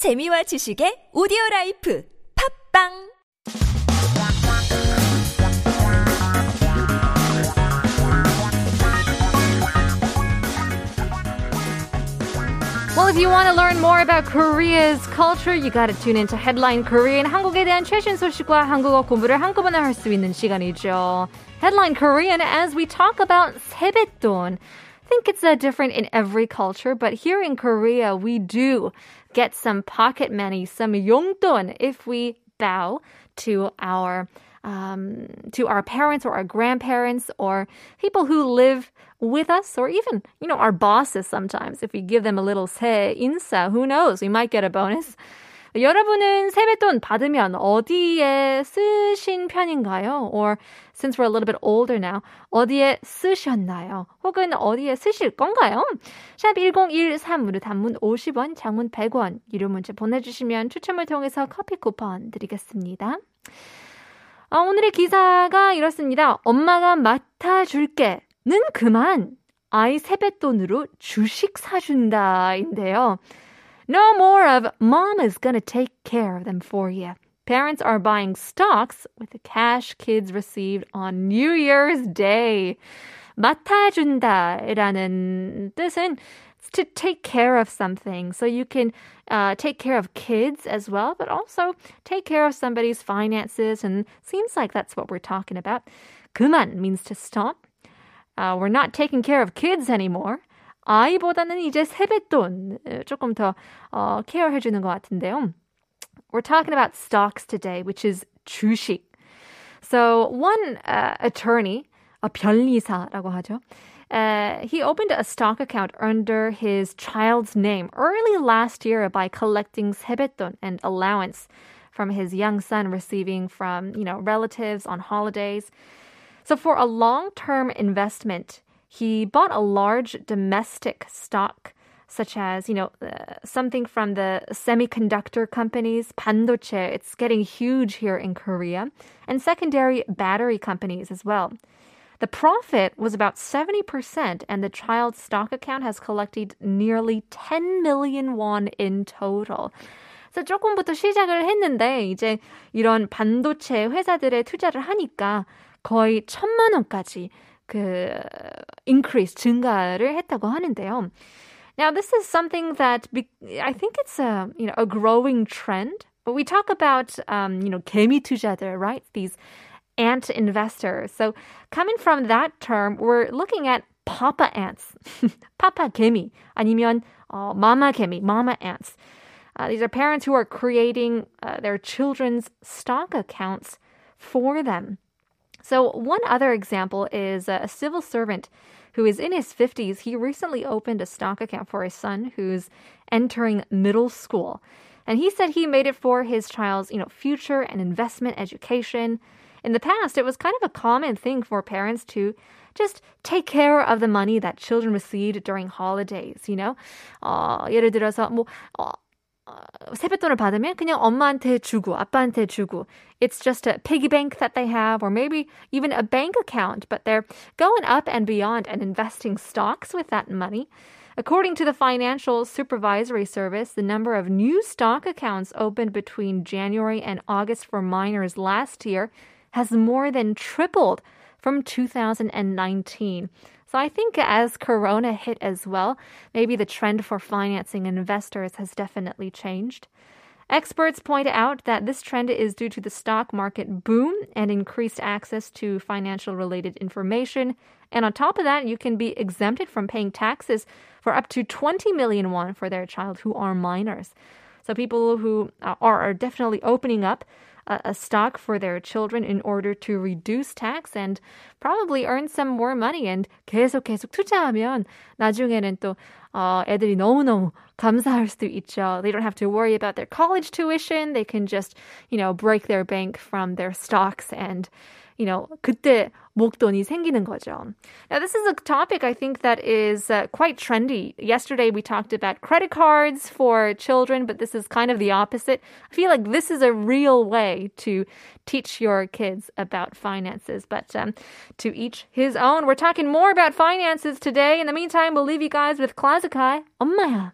재미와 지식의 오디오 라이프 팝빵 Well, if you want to learn more about Korea's culture, you got to tune into Headline Korean. 한국에 대한 최신 소식과 한국어 공부를 한꺼번에 할 수 있는 시간이죠. Headline Korean as we talk about 세뱃돈. think it's uh, different in every culture, but here in Korea, we do get some pocket money, some 용돈, if we bow to our um, to our parents or our grandparents or people who live with us or even, you know, our bosses sometimes. If we give them a little se insa, who knows, we might get a bonus. 여러분은 세뱃돈 받으면 어디에 쓰신 편인가요? Or since we're a little bit older now, 어디에 쓰셨나요? 혹은 어디에 쓰실 건가요? 샵 1013으로 단문 50원, 장문 100원, 유료 문자 보내주시면 추첨을 통해서 커피 쿠폰 드리겠습니다. 아, 오늘의 기사가 이렇습니다. 엄마가 맡아줄게 는 그만 아이 세뱃돈으로 주식 사준다인데요. No more of mom is gonna take care of them for you. Parents are buying stocks with the cash kids received on New Year's Day. 맡아준다라는 뜻은 to take care of something. So you can uh, take care of kids as well, but also take care of somebody's finances. And seems like that's what we're talking about. 그만 means to stop. Uh, we're not taking care of kids anymore. 아이보다는 이제 세뱃돈 조금 더 어, 케어해주는 것 같은데요. We're talking about stocks today, which is 주식. So one uh, attorney, a 변리사라고 하죠. Uh, he opened a stock account under his child's name early last year by collecting 세뱃돈 and allowance from his young son receiving from, you know, relatives on holidays. So for a long-term investment, he bought a large domestic stock such as, you know, uh, something from the semiconductor companies, 반도체, it's getting huge here in Korea, and secondary battery companies as well. The profit was about 70%, and the child's stock account has collected nearly 10 million won in total. 그래서 조금부터 시작을 했는데 이제 이런 반도체 회사들에 투자를 하니까 거의 천만 원까지 그 increase 증가를 했다고 하는데요. Now this is something that be, I think it's a you know a growing trend. But we talk about um, you know 개미 투자들, right? These ant investors. So coming from that term, we're looking at papa ants, papa 개미 아니면 uh, mama 개미, mama ants. Uh, these are parents who are creating uh, their children's stock accounts for them. So one other example is a civil servant who is in his 50s. He recently opened a stock account for his son who's entering middle school. And he said he made it for his child's, you know, future and investment education. In the past, it was kind of a common thing for parents to just take care of the money that children received during holidays, you know? 어, 예를 들어서 뭐 어, 세뱃돈을 받으면 그냥 엄마한테 주고 아빠한테 주고 it's just a piggy bank that they have or maybe even a bank account but they're going up and beyond and investing stocks with that money According to the Financial Supervisory Service, the number of new stock accounts opened between January and August for minors last year has more than tripled from 2019. So I think as Corona hit as well, maybe the trend for financing investors has definitely changed. Experts point out that this trend is due to the stock market boom and increased access to financial related information. And on top of that, you can be exempted from paying taxes for up to 20 million won for their child who are minors. So people who are, are definitely opening up a, a stock for their children in order to reduce tax and probably earn some more money and 계속 계속 투자하면 나중에는 또 어, 애들이 너무너무 감사할 수도 있죠. They don't have to worry about their college tuition. They can just, you know, break their bank from their stocks and you know, 그때 목돈이 생기는 거죠. Now, this is a topic I think that is uh, quite trendy. Yesterday, we talked about credit cards for children, but this is kind of the opposite. I feel like this is a real way way to teach your kids about finances. But um, to each his own. We're talking more about finances today. In the meantime, we'll leave you guys with Klazakai Omaya.